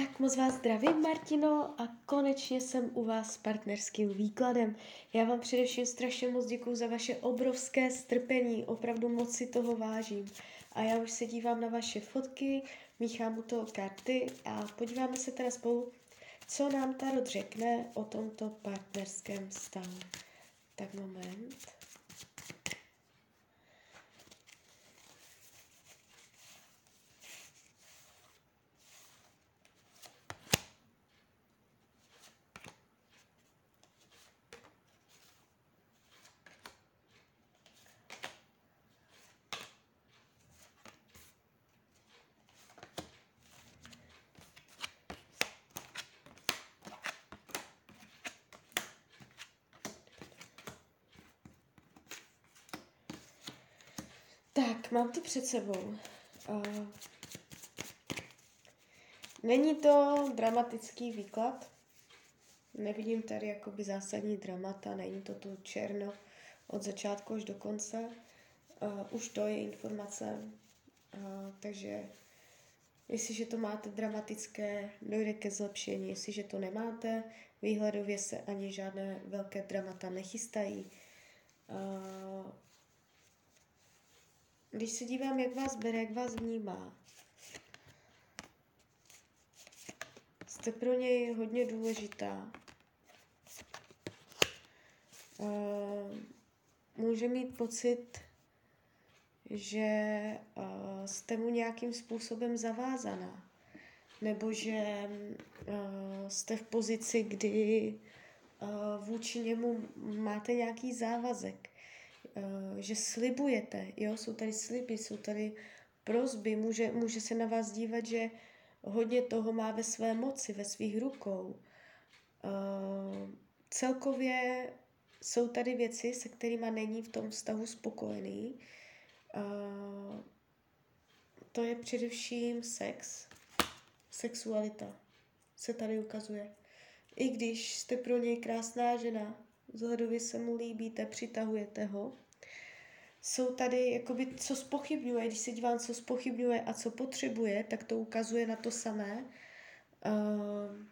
Tak moc vás zdravím, Martino, a konečně jsem u vás s partnerským výkladem. Já vám především strašně moc děkuji za vaše obrovské strpení, opravdu moc si toho vážím. A já už se dívám na vaše fotky, míchám u toho karty a podíváme se teda spolu, co nám Tarot řekne o tomto partnerském stavu. Tak moment. Tak, mám to před sebou. Uh, není to dramatický výklad. Nevidím tady jakoby zásadní dramata, není to tu černo od začátku až do konce. Uh, už to je informace. Uh, takže jestliže to máte dramatické, dojde ke zlepšení. Jestliže to nemáte, výhledově se ani žádné velké dramata nechystají. Když se dívám, jak vás bere, jak vás vnímá, jste pro něj hodně důležitá. Uh, může mít pocit, že uh, jste mu nějakým způsobem zavázaná, nebo že uh, jste v pozici, kdy vůči němu máte nějaký závazek. Eh, že slibujete, jo, jsou tady sliby, jsou tady prozby, může, může se na vás dívat, že hodně toho má ve své moci, ve svých rukou. Uh, celkově jsou tady věci, se kterými není v tom vztahu spokojený. Uh, to je především sex, sexualita se tady ukazuje. I když jste pro něj krásná žena, vzhledově se mu líbíte, přitahujete ho. Jsou tady, jakoby, co spochybňuje, když se dívám, co spochybňuje a co potřebuje, tak to ukazuje na to samé. Uh,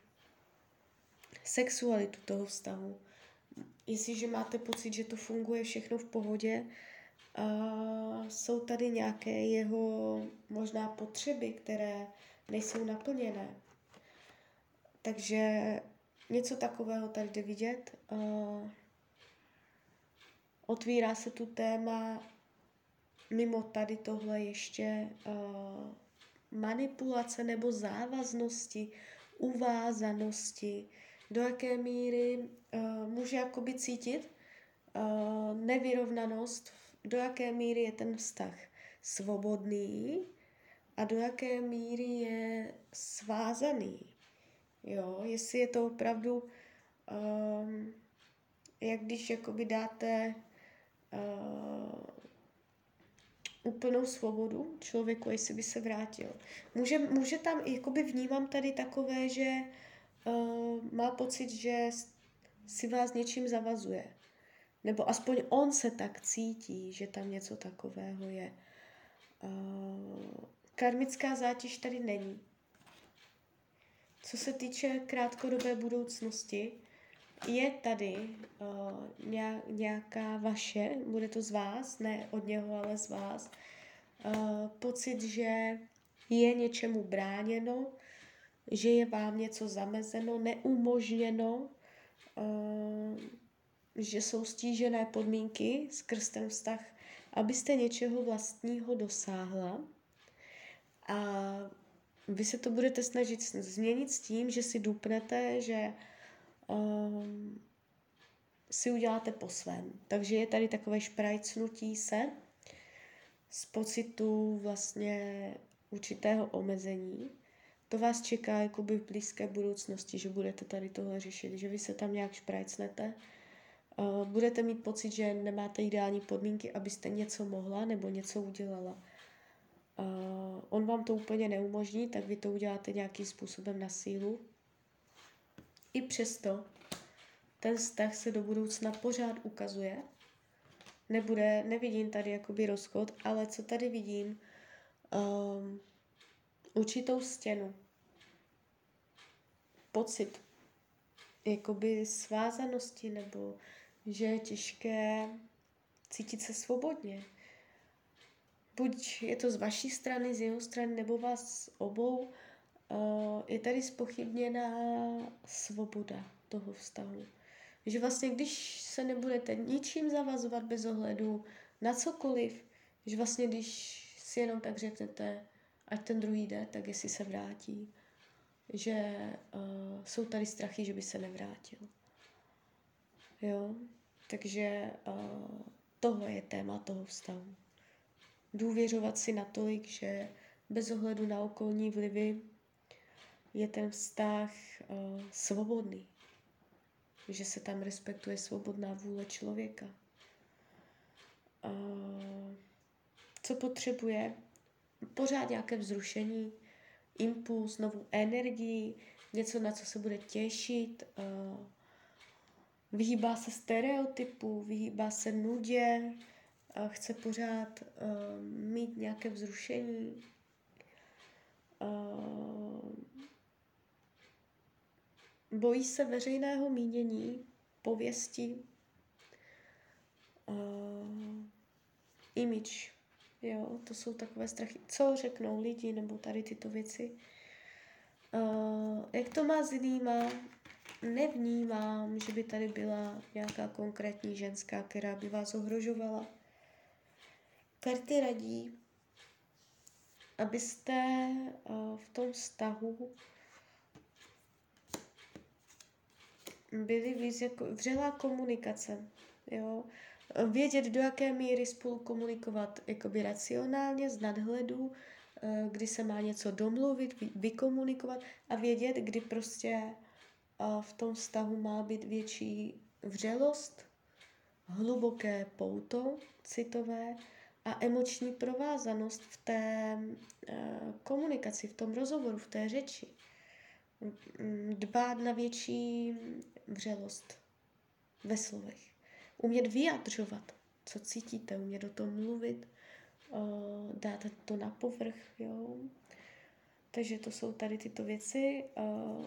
sexualitu toho vztahu. Jestliže máte pocit, že to funguje všechno v pohodě, uh, jsou tady nějaké jeho možná potřeby, které nejsou naplněné. Takže Něco takového tady jde vidět. Uh, otvírá se tu téma mimo tady tohle ještě uh, manipulace nebo závaznosti, uvázanosti, do jaké míry uh, může jakoby cítit nevyrovnanost, do jaké míry je ten vztah svobodný a do jaké míry je svázaný. Jo, jestli je to opravdu, um, jak když jakoby dáte uh, úplnou svobodu člověku, jestli by se vrátil. Může, může tam, jakoby vnímám tady takové, že uh, má pocit, že si vás něčím zavazuje. Nebo aspoň on se tak cítí, že tam něco takového je. Uh, karmická zátěž tady není. Co se týče krátkodobé budoucnosti, je tady uh, nějaká vaše, bude to z vás, ne od něho, ale z vás, uh, pocit, že je něčemu bráněno, že je vám něco zamezeno, neumožněno, uh, že jsou stížené podmínky skrz ten vztah, abyste něčeho vlastního dosáhla. A vy se to budete snažit změnit s tím, že si dupnete, že um, si uděláte po svém. Takže je tady takové šprajcnutí se z pocitu vlastně určitého omezení. To vás čeká jakoby v blízké budoucnosti, že budete tady tohle řešit, že vy se tam nějak šprajcnete. Uh, budete mít pocit, že nemáte ideální podmínky, abyste něco mohla nebo něco udělala uh, on vám to úplně neumožní, tak vy to uděláte nějakým způsobem na sílu. I přesto ten vztah se do budoucna pořád ukazuje. Nebude, nevidím tady jakoby rozchod, ale co tady vidím, um, určitou stěnu. pocit jakoby svázanosti nebo že je těžké cítit se svobodně. Buď je to z vaší strany, z jeho strany, nebo vás obou, uh, je tady spochybněná svoboda toho vztahu. Že vlastně, když se nebudete ničím zavazovat bez ohledu na cokoliv, že vlastně, když si jenom tak řeknete, ať ten druhý jde, tak jestli se vrátí, že uh, jsou tady strachy, že by se nevrátil. Jo, takže uh, tohle je téma toho vztahu. Důvěřovat si natolik, že bez ohledu na okolní vlivy je ten vztah uh, svobodný. Že se tam respektuje svobodná vůle člověka. Uh, co potřebuje? Pořád nějaké vzrušení, impuls, novou energii, něco, na co se bude těšit, uh, vyhýbá se stereotypu, vyhýbá se nudě, chce pořád uh, mít nějaké vzrušení. Uh, bojí se veřejného mínění, pověsti, uh, image Jo, to jsou takové strachy. Co řeknou lidi nebo tady tyto věci? Uh, jak to má s jinýma? Nevnímám, že by tady byla nějaká konkrétní ženská, která by vás ohrožovala. Karty radí, abyste uh, v tom vztahu byli víc jako vřelá komunikace. Jo? vědět, do jaké míry spolu komunikovat jakoby racionálně, z nadhledu, eh, kdy se má něco domluvit, vykomunikovat a vědět, kdy prostě eh, v tom vztahu má být větší vřelost, hluboké pouto citové a emoční provázanost v té eh, komunikaci, v tom rozhovoru, v té řeči. Dbát na větší vřelost ve slovech umět vyjadřovat, co cítíte, umět o tom mluvit, uh, dát to na povrch, jo. Takže to jsou tady tyto věci. Uh,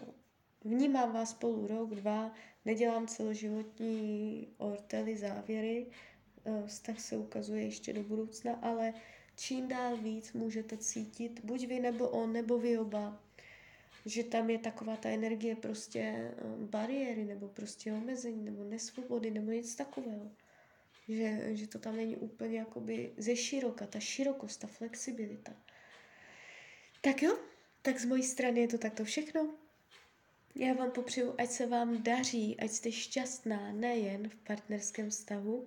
vnímám vás spolu rok, dva, nedělám celoživotní ortely, závěry, vztah se ukazuje ještě do budoucna, ale čím dál víc můžete cítit, buď vy nebo on, nebo vy oba, že tam je taková ta energie prostě eh, bariéry nebo prostě omezení nebo nesvobody nebo nic takového. Že, že to tam není úplně jakoby ze široka, ta širokost, ta flexibilita. Tak jo, tak z mojí strany je to takto všechno. Já vám popřeju, ať se vám daří, ať jste šťastná nejen v partnerském vztahu